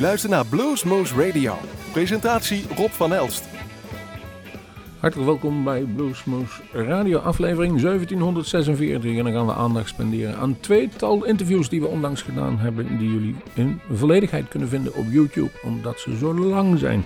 luistert naar Bluesmoose Radio. Presentatie Rob van Elst. Hartelijk welkom bij Bluesmoose Radio, aflevering 1746. En dan gaan we aandacht spenderen aan tweetal interviews die we onlangs gedaan hebben. Die jullie in volledigheid kunnen vinden op YouTube, omdat ze zo lang zijn.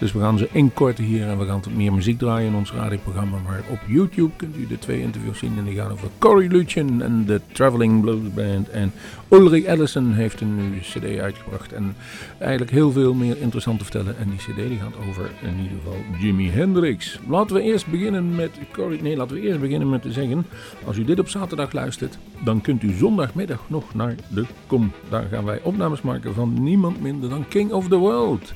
Dus we gaan ze inkorten hier en we gaan wat meer muziek draaien in ons radioprogramma. Maar op YouTube kunt u de twee interviews zien. En die gaan over Cory Luchin en de Traveling Blues Band. En Ulrich Ellison heeft een nieuwe cd uitgebracht. En eigenlijk heel veel meer interessant te vertellen. En die cd die gaat over in ieder geval Jimi Hendrix. Laten we eerst beginnen met. Nee, laten we eerst beginnen met te zeggen. Als u dit op zaterdag luistert, dan kunt u zondagmiddag nog naar de Kom. Daar gaan wij opnames maken van niemand minder dan King of the World.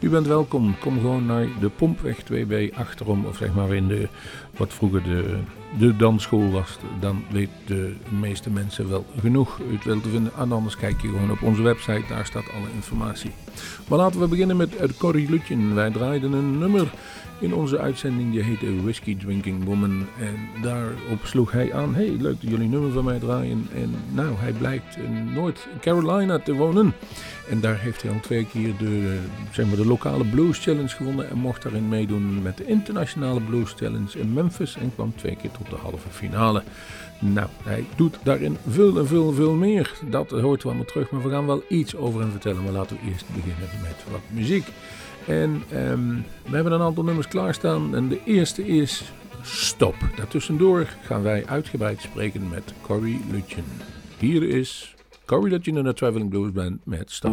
U bent welkom. Kom gewoon naar de Pompweg 2B achterom. Of zeg maar in de, wat vroeger de, de dansschool was. Dan weet de meeste mensen wel genoeg uit wel te vinden. En anders kijk je gewoon op onze website. Daar staat alle informatie. Maar laten we beginnen met Cory Lutjen. Wij draaiden een nummer in onze uitzending. Die heette Whiskey Drinking Woman. En daarop sloeg hij aan. Hey, leuk dat jullie nummer van mij draaien. En nou, hij blijkt in North Carolina te wonen. En daar heeft hij al twee keer de, zeg maar, de lokale Blues Challenge gewonnen. En mocht daarin meedoen met de internationale Blues Challenge in Memphis. En kwam twee keer tot de halve finale. Nou, hij doet daarin veel en veel, veel meer. Dat hoort wel maar terug. Maar we gaan wel iets over hem vertellen. Maar laten we eerst beginnen met wat muziek. En um, we hebben een aantal nummers klaarstaan. En de eerste is Stop. Daartussendoor gaan wij uitgebreid spreken met Cory Lutjen. Hier is Cory Lutjen en de Traveling Blues Band met Stop.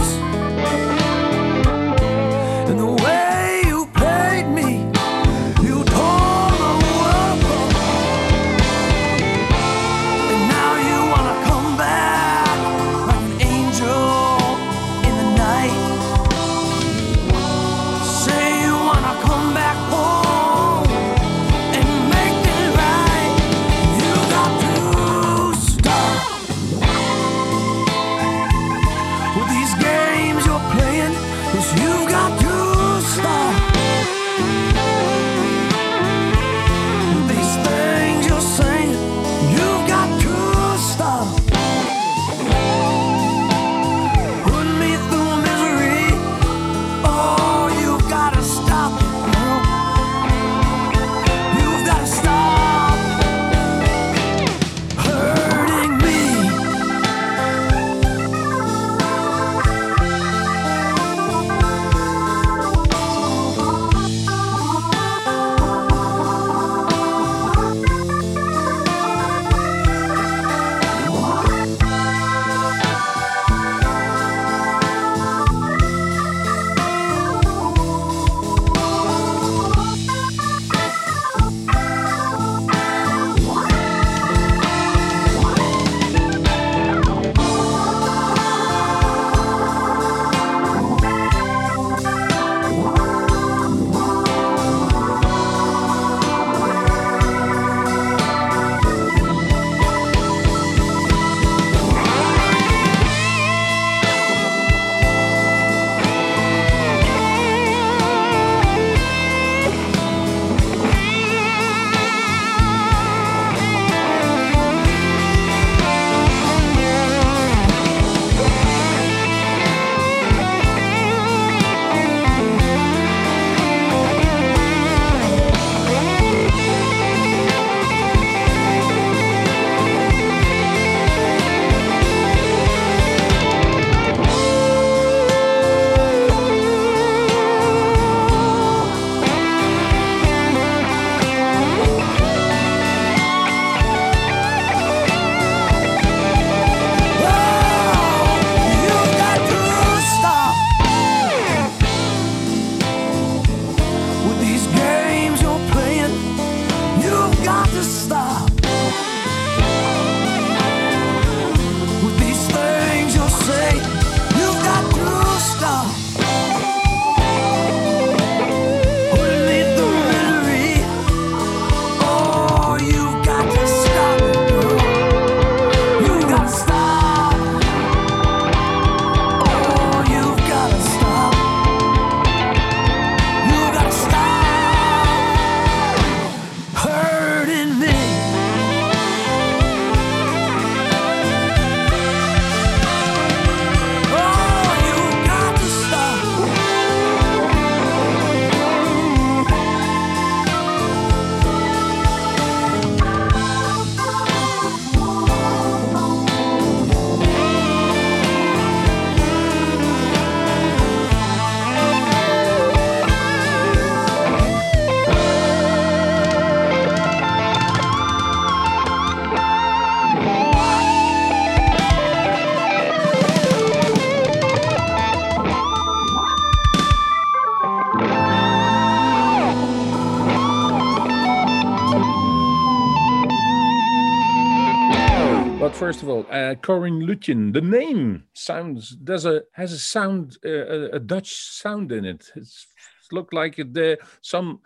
uh, Corinne Luetjen, the name sounds does a has a sound uh, a, Dutch sound in it. It's looked like uh, some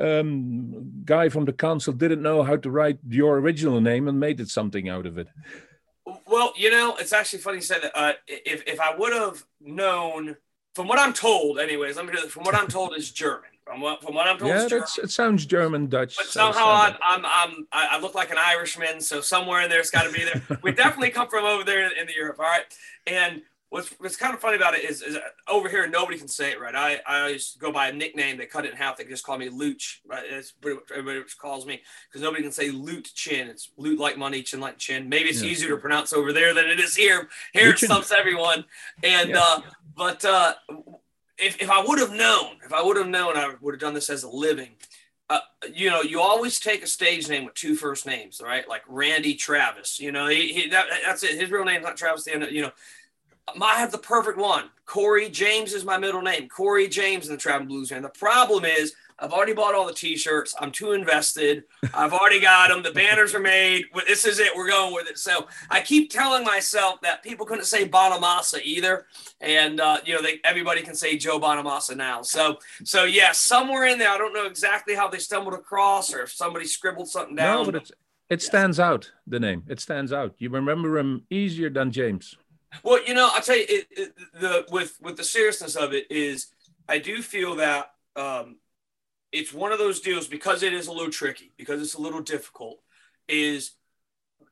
um, guy from the council didn't know how to write your original name and made it something out of it. Well, you know, it's actually funny you said that. Uh, if if I would have known, from what I'm told, anyways, let me do this. From what I'm told, is German. From what, from what I'm told, yeah, it sounds German Dutch. But somehow I'm, I'm, I'm, I look like an Irishman, so somewhere in there it's got to be there. we definitely come from over there in the Europe, all right. And what's what's kind of funny about it is, is over here nobody can say it right. I I always go by a nickname. They cut it in half. They just call me Luch. Right? That's pretty much everybody calls me because nobody can say Loot Chin. It's loot like money, chin like chin. Maybe it's yeah. easier to pronounce over there than it is here. Here it stumps everyone. And yeah. uh, but uh, if, if I would have known, if I would have known, I would have done this as a living. Uh, you know, you always take a stage name with two first names, right? Like Randy Travis. You know, he, he that, that's it. His real name's not Travis. The. You know, I have the perfect one. Corey James is my middle name. Corey James in the Traveling Blues Band. The problem is I've already bought all the T-shirts. I'm too invested. I've already got them. The banners are made. This is it. We're going with it. So I keep telling myself that people couldn't say Bonamassa either, and uh, you know, they, everybody can say Joe Bonamassa now. So, so yeah, somewhere in there, I don't know exactly how they stumbled across, or if somebody scribbled something down. No, but it's, it stands out. The name it stands out. You remember him easier than James. Well, you know, I'll tell you, it, it, the with with the seriousness of it is, I do feel that. Um, it's one of those deals because it is a little tricky, because it's a little difficult. Is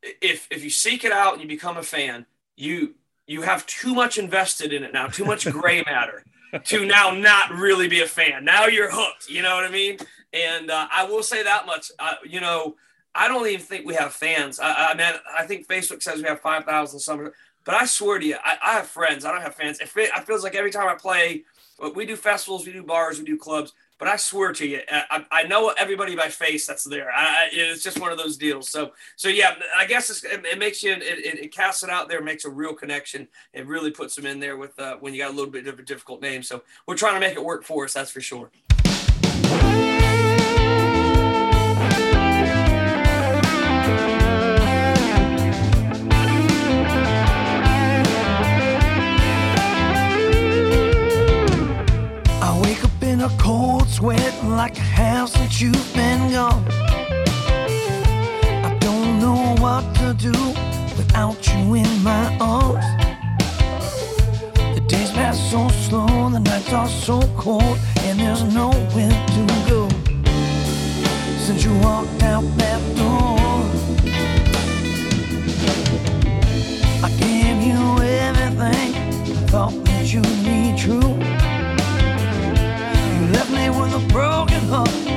if if you seek it out and you become a fan, you you have too much invested in it now, too much gray matter to now not really be a fan. Now you're hooked. You know what I mean? And uh, I will say that much. Uh, you know, I don't even think we have fans. I, I mean, I think Facebook says we have five thousand some, but I swear to you, I, I, have friends. I don't have fans. It, it feels like every time I play, we do festivals, we do bars, we do clubs but I swear to you, I, I know everybody by face that's there. I, it's just one of those deals. So, so yeah, I guess it, it, makes you, it, it, casts it out there, makes a real connection. It really puts them in there with uh, when you got a little bit of a difficult name. So we're trying to make it work for us. That's for sure. Sweat like a house that you've been gone. I don't know what to do without you in my arms. The days pass so slow, the nights are so cold, and there's nowhere to go. Since you walked out that door, I gave you everything I thought that you need true mejor.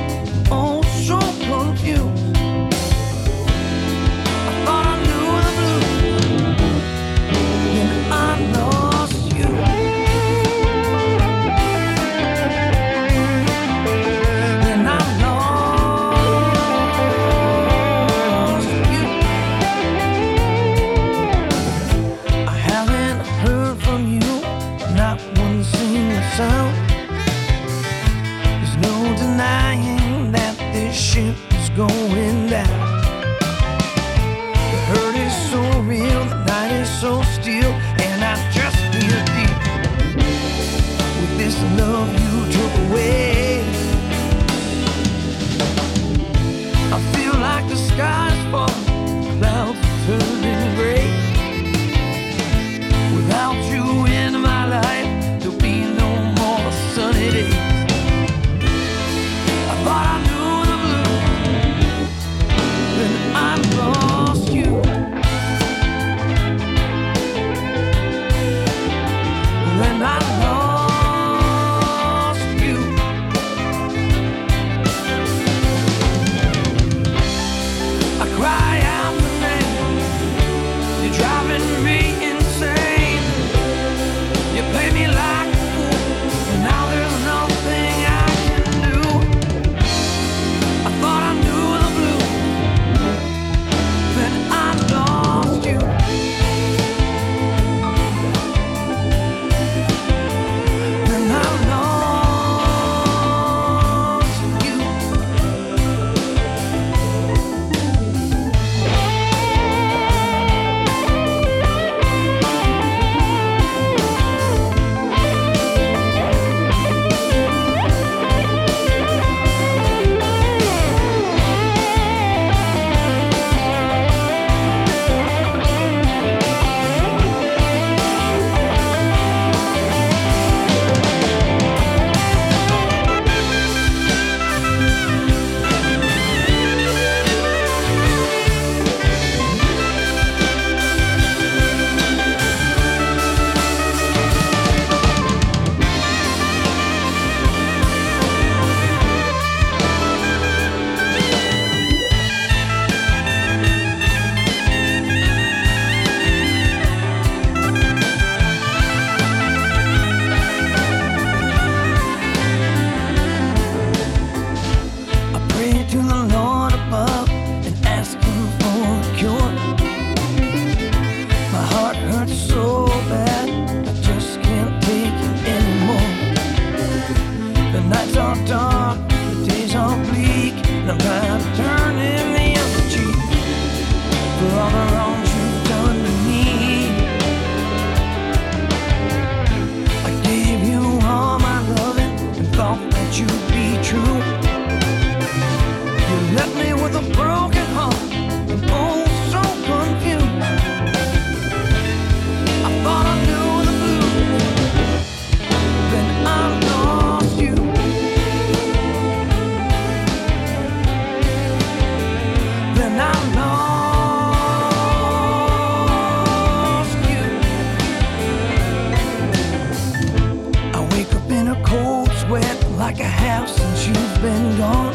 Like since you've been gone.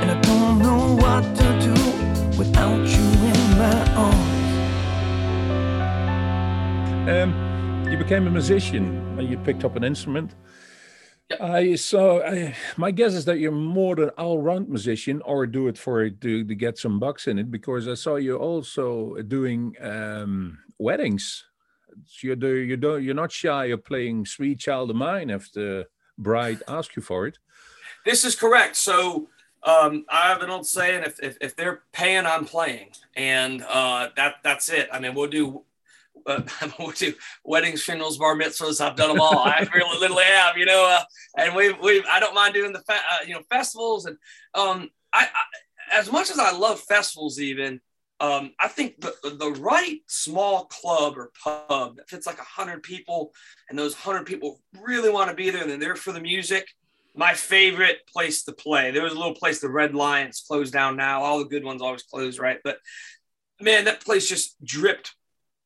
And I don't know what to do without you in my arms. Um, you became a musician. You picked up an instrument. I saw. I, my guess is that you're more than all-round musician, or do it for to, to get some bucks in it. Because I saw you also doing um, weddings. So you do. You don't. You're not shy of playing "Sweet Child of Mine" if the bride ask you for it. This is correct. So um, I have an old saying: if, if, if they're paying, I'm playing, and uh, that that's it. I mean, we'll do. Uh, we'll do weddings, funerals, bar mitzvahs. I've done them all. I really literally have, you know. Uh, and we've we've. I don't mind doing the fe- uh, you know festivals and um I, I as much as I love festivals even um I think the the right small club or pub that fits like a hundred people and those hundred people really want to be there and they're there for the music my favorite place to play. There was a little place, the Red Lions, closed down now. All the good ones always close, right? But man, that place just dripped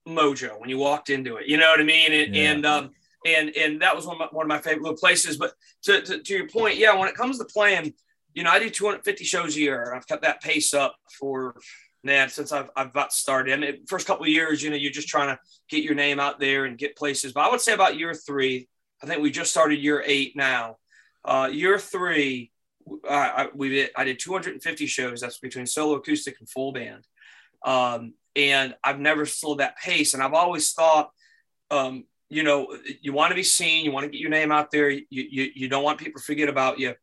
mojo when you walked into it. You know what I mean? And Yeah. and um and and that was one of my, one of my favorite little places. But to, to to your point, yeah, when it comes to playing, you know, I do 250 shows a year. I've kept that pace up for man since I've I've got started. I mean, first couple of years, you know, you're just trying to get your name out there and get places. But I would say about year three, I think we just started year eight now. Uh, year three, I, I, we did, I did 250 shows. That's between solo, acoustic, and full band. Um, and I've never slowed that pace. And I've always thought, um, you know, you want to be seen, you want to get your name out there. You, you, you don't want people to forget about you.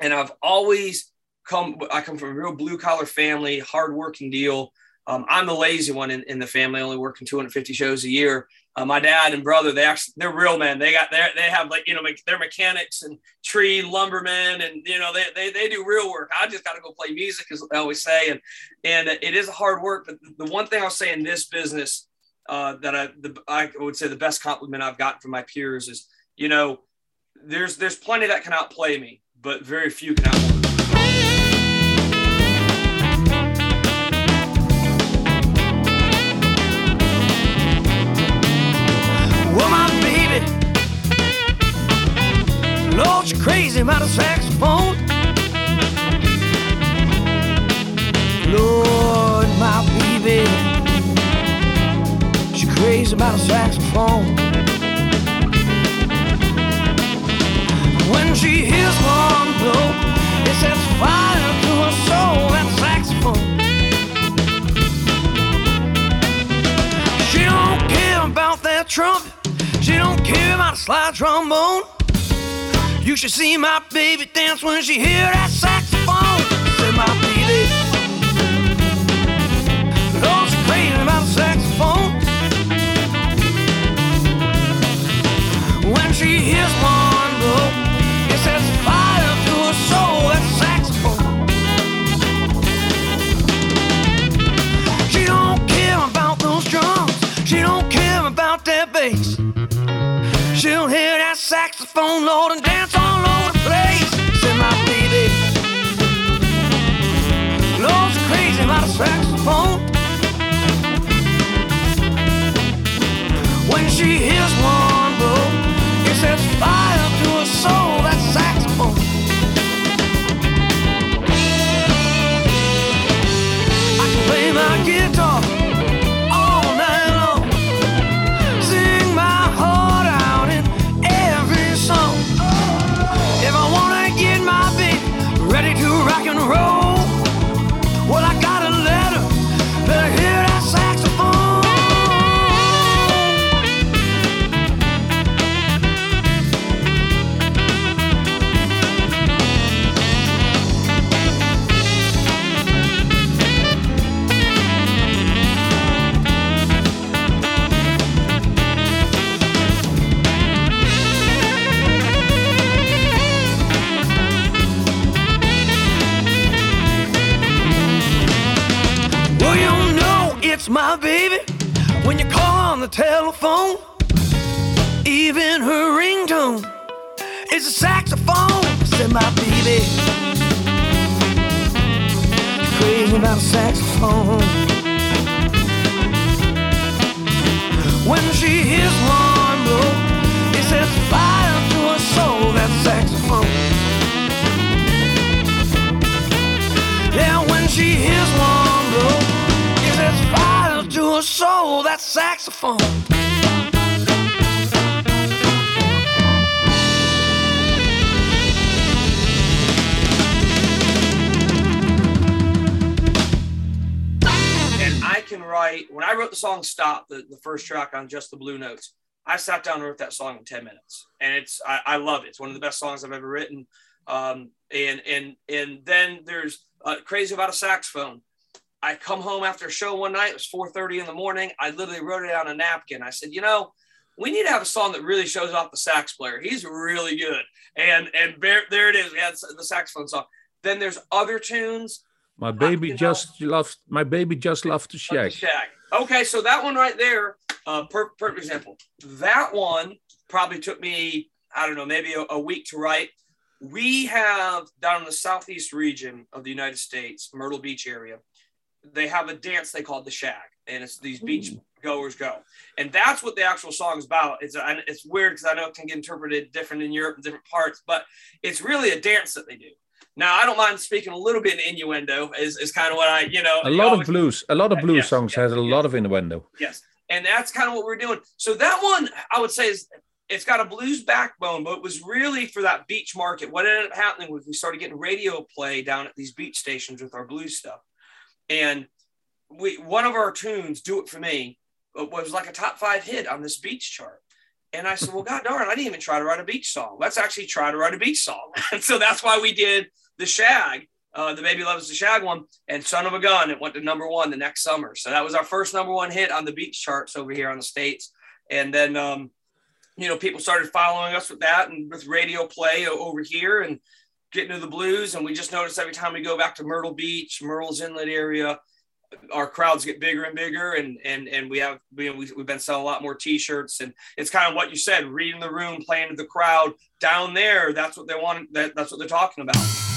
And I've always come, I come from a real blue collar family, hard working deal. Um, I'm the lazy one in, in the family, only working 250 shows a year. Uh, my dad and brother, they actually, they're real men. They got their, they have like, you know, me- they're mechanics and tree lumbermen and, you know, they, they, they do real work. I just got to go play music as I always say. And, and it is hard work, but the one thing I'll say in this business uh, that I, the, I would say the best compliment I've gotten from my peers is, you know, there's, there's plenty that can outplay me, but very few can outplay Lord, you're crazy about a saxophone. Lord, my baby, she's crazy about a saxophone. When she hears one blow, it sets fire to her soul. That saxophone. She don't care about that trumpet. She don't care about a slide trombone. You should see my baby dance when she hear that saxophone. Say my baby. Lord, she's crazy about saxophone. When she hears one blow, it sets fire to her soul. That saxophone. She don't care about those drums. She don't care about that bass. She'll hear that saxophone, Lord, and dance all over the place. Say, my baby, Lord's crazy about a saxophone. When she telephone, even her ringtone is a saxophone. Said my baby, crazy about a saxophone. I wrote the song "Stop," the, the first track on just the Blue Notes. I sat down and wrote that song in ten minutes, and it's I, I love it. It's one of the best songs I've ever written. Um, and and and then there's uh, "Crazy About a Saxophone." I come home after a show one night. It was 4:30 in the morning. I literally wrote it on a napkin. I said, you know, we need to have a song that really shows off the sax player. He's really good. And and there, there it is. We had the saxophone song. Then there's other tunes My baby know- just loved. My baby just loved to shag. Shag. Okay, so that one right there, uh, per, perfect example. That one probably took me, I don't know, maybe a, a week to write. We have down in the southeast region of the United States, Myrtle Beach area, they have a dance they call the shag, and it's these beach goers go, and that's what the actual song is about. It's and it's weird because I know it can get interpreted different in Europe and different parts, but it's really a dance that they do. Now I don't mind speaking a little bit in innuendo, is, is kind of what I you know A lot of blues. A lot of blues yes, songs yes, has a yes. lot of innuendo. Yes. And that's kind of what we're doing. So that one, I would say, is it's got a blues backbone, but it was really for that beach market. What ended up happening was we started getting radio play down at these beach stations with our blues stuff. And we one of our tunes, Do It For Me, uh, was like a top five hit on this beach chart. And I said, Well, God darn, I didn't even try to write a beach song. Let's actually try to write a beach song. And so that's why we did the shag. Uh, the baby loves the shag one and son of a gun it went to number one the next summer. So that was our first number one hit on the beach charts over here on the states. And then um, you know people started following us with that and with radio play over here and getting to the blues. And we just noticed every time we go back to myrtle beach Murrells Inlet area our crowds get bigger and bigger. And and and we have we, we- we've been selling a lot more t-shirts. And it's kind of what you said reading the room playing to the crowd. Down there that's what they want that, that's what they're talking about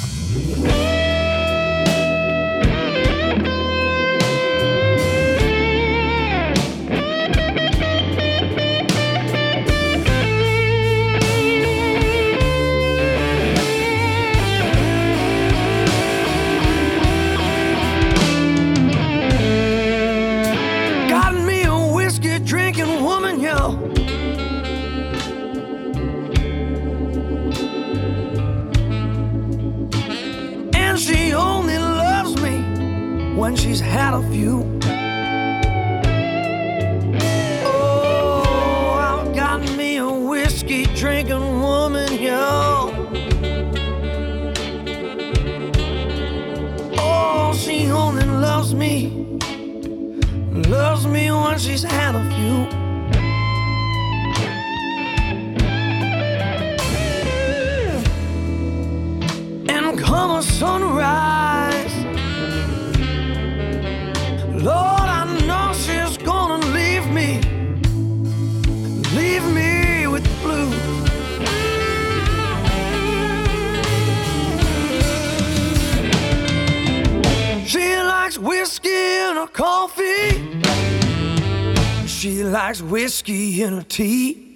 whiskey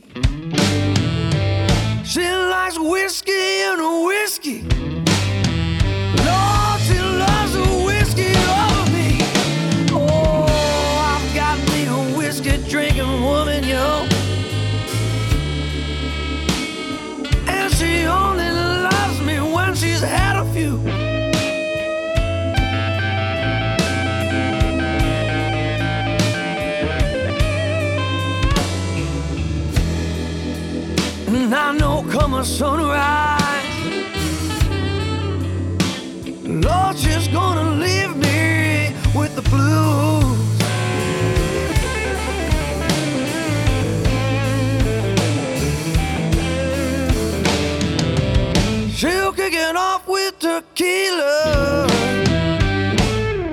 And I know come a sunrise, Lord, she's gonna leave me with the blues. She'll kick it off with tequila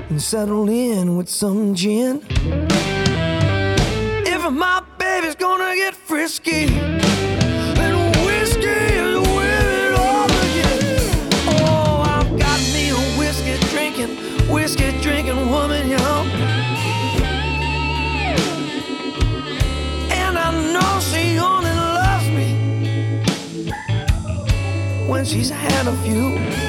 and settle in with some gin. If my baby's gonna get frisky, she's had a few.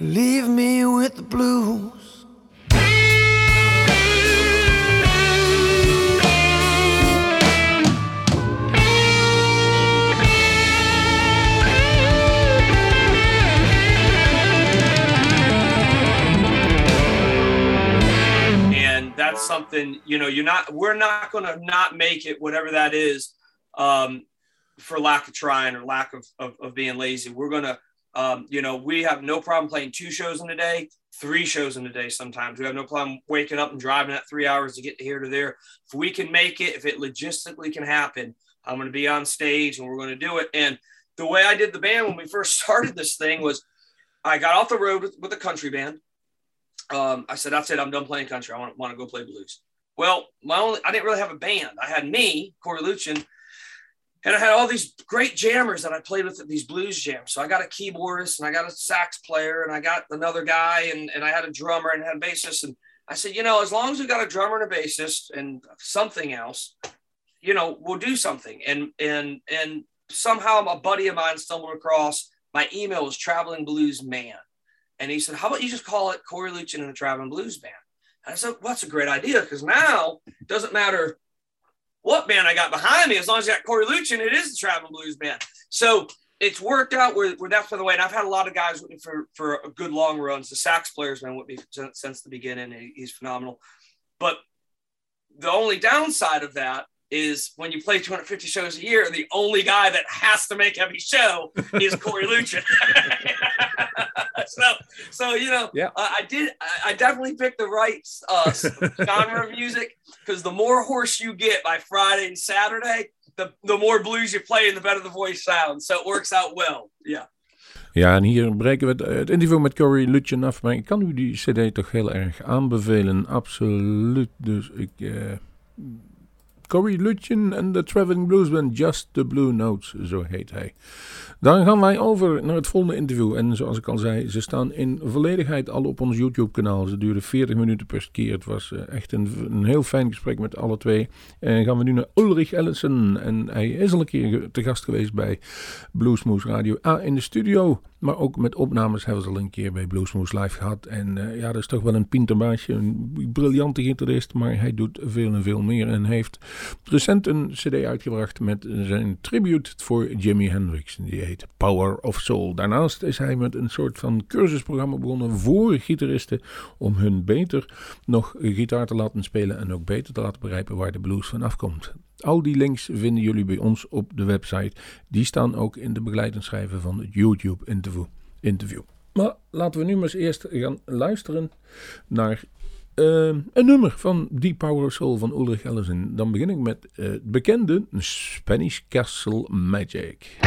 Leave me with the blues. and that's something you know you're not we're not going to not make it whatever that is um, for lack of trying or lack of, of, of being lazy we're going to um, you know we have no problem playing two shows in a day three shows in a day sometimes we have no problem waking up and driving that three hours to get here to there if we can make it if it logistically can happen i'm going to be on stage and we're going to do it and the way i did the band when we first started this thing was i got off the road with, with a country band um, I said, that's it. I'm done playing country. I want, want to go play blues. Well, my only, I didn't really have a band. I had me, Corey Luetjen, and I had all these great jammers that I played with at these blues jams. So I got a keyboardist and I got a sax player and I got another guy and, and I had a drummer and had a bassist. And I said, you know, as long as we got a drummer and a bassist and something else, you know, we'll do something. And, and, and somehow a buddy of mine stumbled across my email was traveling blues man. And he said, How about you just call it Corey Luetjen and the Traveling Blues Band? And I said, Well, that's a great idea because now it doesn't matter what band I got behind me, as long as I got Corey Luetjen, it is the Traveling Blues Band. So it's worked out where, where that's by the way. And I've had a lot of guys with me for, for a good long runs. The sax player's been with me since the beginning. He's phenomenal. But the only downside of that is when you play 250 shows a year, the only guy that has to make every show is Corey Luetjen. so, so you know, Yeah. I, I did. I, I definitely picked the right uh, genre of music because the more horse you get by Friday and Saturday, the the more blues you play and the better the voice sounds. So it works out well. Yeah. Ja, en hier breken we het, het interview met Corey Luetjen af. Maar ik kan u die cd toch heel erg aanbevelen. Absoluut. Dus ik... eh Corey Lutjen en de Traveling Blues Band, Just the Blue Notes, zo heet hij. Dan gaan wij over naar het volgende interview. En zoals ik al zei, ze staan in volledigheid al op ons YouTube-kanaal. Ze duren 40 minuten per keer. Het was eh, echt een, heel fijn gesprek met alle twee. En gaan we nu naar Ulrich Ellison. En hij is al een keer te gast geweest bij Bluesmoose Radio A in de studio. Maar ook met opnames hebben ze al een keer bij Bluesmoose Live gehad. En eh, ja, dat is toch wel een pinterbaasje. Een briljante gitarist, maar hij doet veel en veel meer. En heeft recent een cd uitgebracht met zijn tribute voor Jimi Hendrix. Die heet Power of Soul. Daarnaast is hij met een soort van cursusprogramma begonnen voor gitaristen. Om hun beter nog gitaar te laten spelen en ook beter te laten begrijpen waar de blues van afkomt. Al die links vinden jullie bij ons op de website. Die staan ook in de begeleidingschrijven van het YouTube interview. Maar laten we nu maar eens eerst gaan luisteren naar eh, een nummer van Deep Power Soul van Ulrich Ellison. Dan begin ik met het bekende Spanish Castle Magic.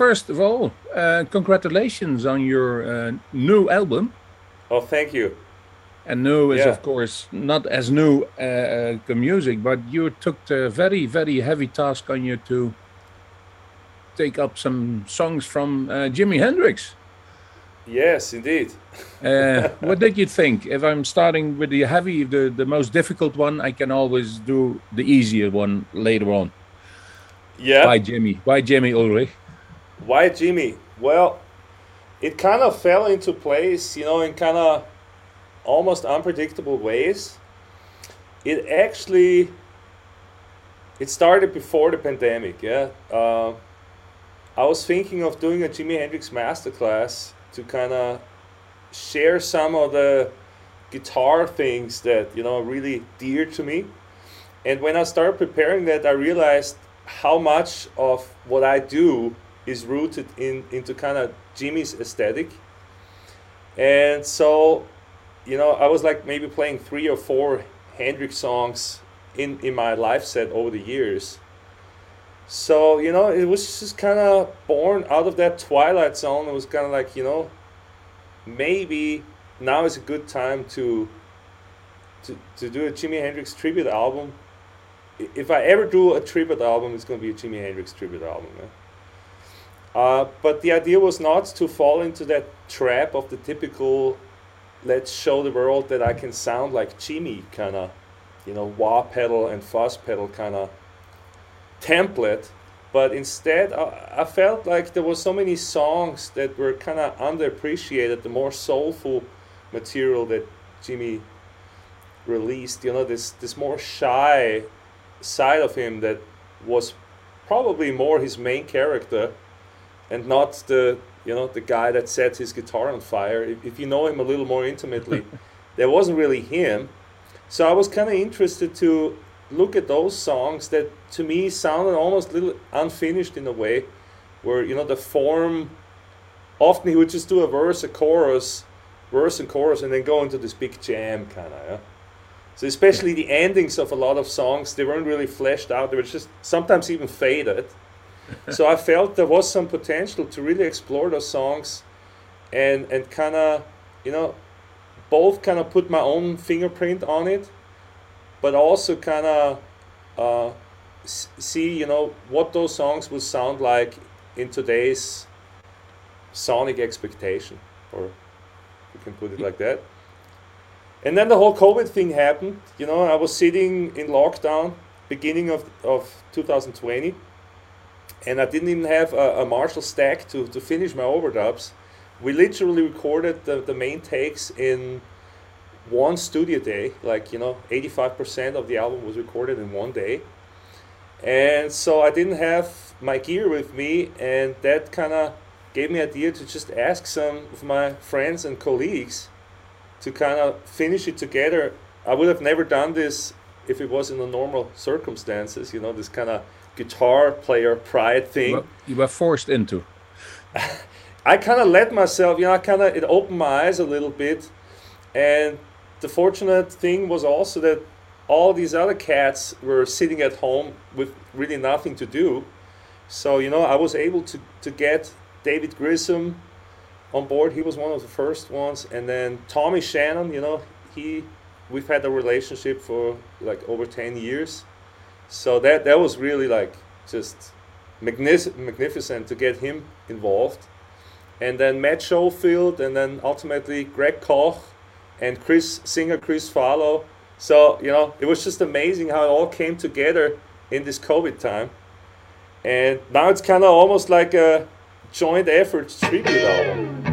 First of all, uh, congratulations on your uh, new album. Oh, thank you. And new is, Yeah. of course, not as new uh, uh, the music, but you took the very, very heavy task on you to take up some songs from uh, Jimi Hendrix. Yes, indeed. Uh, what did you think? If I'm starting with the heavy, the, the most difficult one, I can always do the easier one later on. Yeah. Why Jimi? Why Jimi Ulrich? Why Jimi? Well, it kind of fell into place, you know, in kind of almost unpredictable ways. It actually it started before the pandemic. Yeah, uh, I was thinking of doing a Jimi Hendrix masterclass to kind of share some of the guitar things that you know are really dear to me. And when I started preparing that, I realized how much of what I do is rooted in into kind of Jimi's aesthetic. And so, you know, I was like maybe playing three or four Hendrix songs in in my live set over the years. So you know, it was just kind of born out of that Twilight Zone. It was kind of like you know, maybe now is a good time to to, to do a Jimi Hendrix tribute album. If I ever do a tribute album, it's going to be a Jimi Hendrix tribute album. Uh, but the idea was not to fall into that trap of the typical let's show the world that I can sound like Jimi kind of, you know, wah pedal and fuzz pedal kind of template. But instead, I, I felt like there were so many songs that were kind of underappreciated, the more soulful material that Jimi released. You know, this this more shy side of him that was probably more his main character and not the you know the guy that set his guitar on fire. If, if you know him a little more intimately, that wasn't really him. So I was kind of interested to look at those songs that to me sounded almost a little unfinished in a way, where you know the form. Often he would just do a verse, a chorus, verse and chorus, and then go into this big jam kind of. Yeah? So especially the endings of a lot of songs, they weren't really fleshed out. They were just sometimes even faded so I felt there was some potential to really explore those songs and and kind of you know both kind of put my own fingerprint on it but also kind of uh, see you know what those songs would sound like in today's sonic expectation or you can put it like that. And then the whole covid thing happened you know i was sitting in lockdown beginning of, of 2020, and I didn't even have a, a Marshall stack to, to finish my overdubs. We literally recorded the, the main takes in one studio day, like, you know, 85% of the album was recorded in one day. And so I didn't have my gear with me, and that kind of gave me idea to just ask some of my friends and colleagues to kind of finish it together. I would have never done this if it was in the normal circumstances, you know, this kind of guitar player pride thing. Well, you were forced into. I kind of let myself, you know, I kind of, it opened my eyes a little bit. And the fortunate thing was also that all these other cats were sitting at home with really nothing to do. So, you know, I was able to, to get David Grissom on board. He was one of the first ones. And then Tommy Shannon, you know, he, we've had a relationship for like over 10 years. So that, that was really like just magnific- magnificent to get him involved. And then Matt Schofield, and then ultimately Greg Koch and Chris singer Chris Farlowe. So you know, it was just amazing how it all came together in this COVID time. And now it's kind of almost like a joint effort tribute album.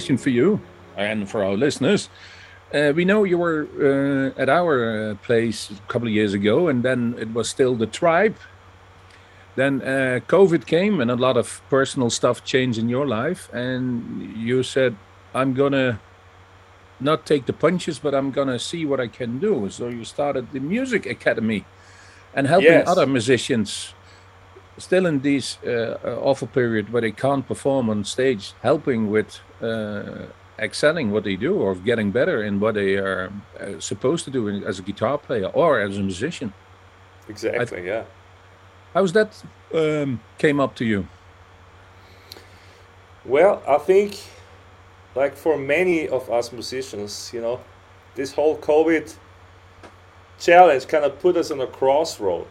Question for you and for our listeners. Uh, we know you were uh, at our uh, place a couple of years ago, and then it was still the tribe. Then uh, COVID came, and a lot of personal stuff changed in your life. And you said, "I'm gonna not take the punches, but I'm gonna see what I can do." So you started the music academy, and helping Yes. other musicians still in this uh, uh, awful period where they can't perform on stage, helping with uh, excelling what they do or getting better in what they are supposed to do as a guitar player or as a musician. Exactly, yeah. How's that um, came up to you? Well, I think, like for many of us musicians, you know, this whole COVID challenge kind of put us on a crossroad.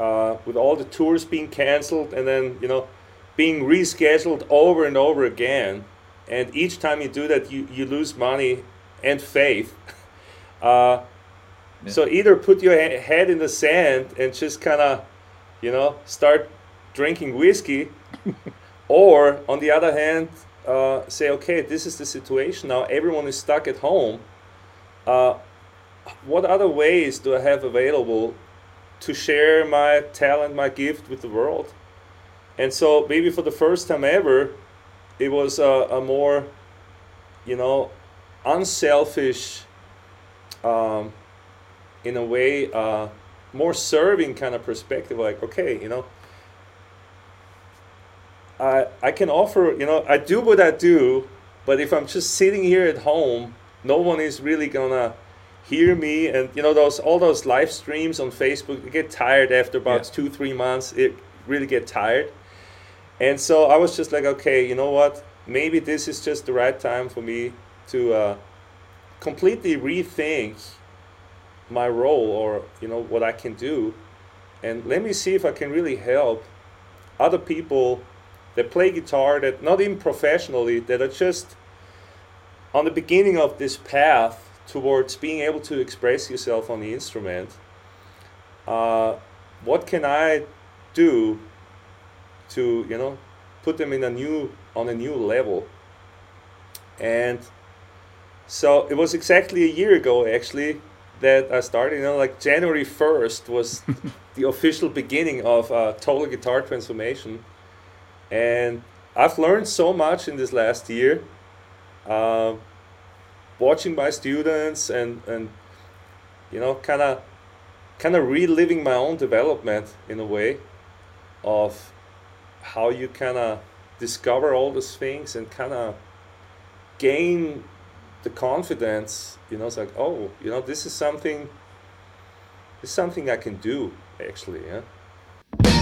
Uh, with all the tours being canceled and then, you know, being rescheduled over and over again. And each time you do that, you, you lose money and faith. Uh, So either put your he- head in the sand and just kind of, you know, start drinking whiskey, or on the other hand, uh, say, okay, this is the situation now. Everyone is stuck at home. Uh, what other ways do I have available to share my talent, my gift with the world? And so maybe for the first time ever, it was a, a more, you know, unselfish, um, in a way, uh, more serving kind of perspective. Like, okay, you know, I I can offer, you know, I do what I do, but if I'm just sitting here at home, no one is really gonna hear me. And you know, those all those live streams on Facebook, you get tired after about Yeah. two three months. It really get tired. And so I was just like, okay, you know what? Maybe this is just the right time for me to uh, completely rethink my role or you know what I can do, and let me see if I can really help other people that play guitar that not even professionally that are just on the beginning of this path towards being able to express yourself on the instrument. Uh, what can I do to you know put them in a new on a new level? And so it was exactly a year ago actually that I started. You know, like January first was the official beginning of uh, total guitar transformation, and I've learned so much in this last year. Uh, watching my students and and you know kind of kind of reliving my own development in a way of how you kind of discover all those things and kind of gain the confidence you know it's like oh you know this is something this is something i can do actually yeah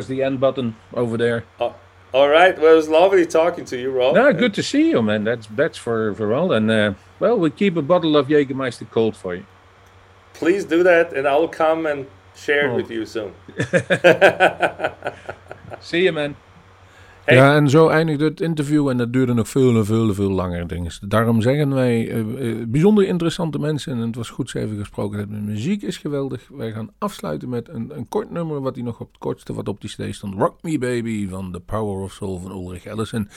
There's the end button over there. Uh, all right. Well, it was lovely talking to you, Rob. No, good to see you, man. That's that's for for all. And uh, well, we keep a bottle of Jägermeister cold for you. Please do that, and I'll come and share it Oh. with you soon. See you, man. Ja, en zo eindigde het interview en dat duurde nog veel en veel veel langer. Dingen. Daarom zeggen wij, eh, eh, bijzonder interessante mensen en het was goed ze even gesproken hebben. De muziek is geweldig. Wij gaan afsluiten met een, een kort nummer wat hij nog op het kortste wat op die CD stond. Rock Me Baby van The Power of Soul van Ulrich Ellison.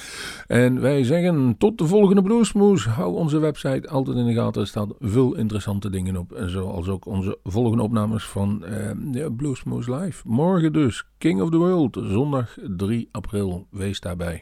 En wij zeggen tot de volgende Bluesmoes. Hou onze website altijd in de gaten. Er staan veel interessante dingen op. En zoals ook onze volgende opnames van eh, ja, Bluesmoes Live. Morgen dus King of the World. Zondag 3 april. vez está bem.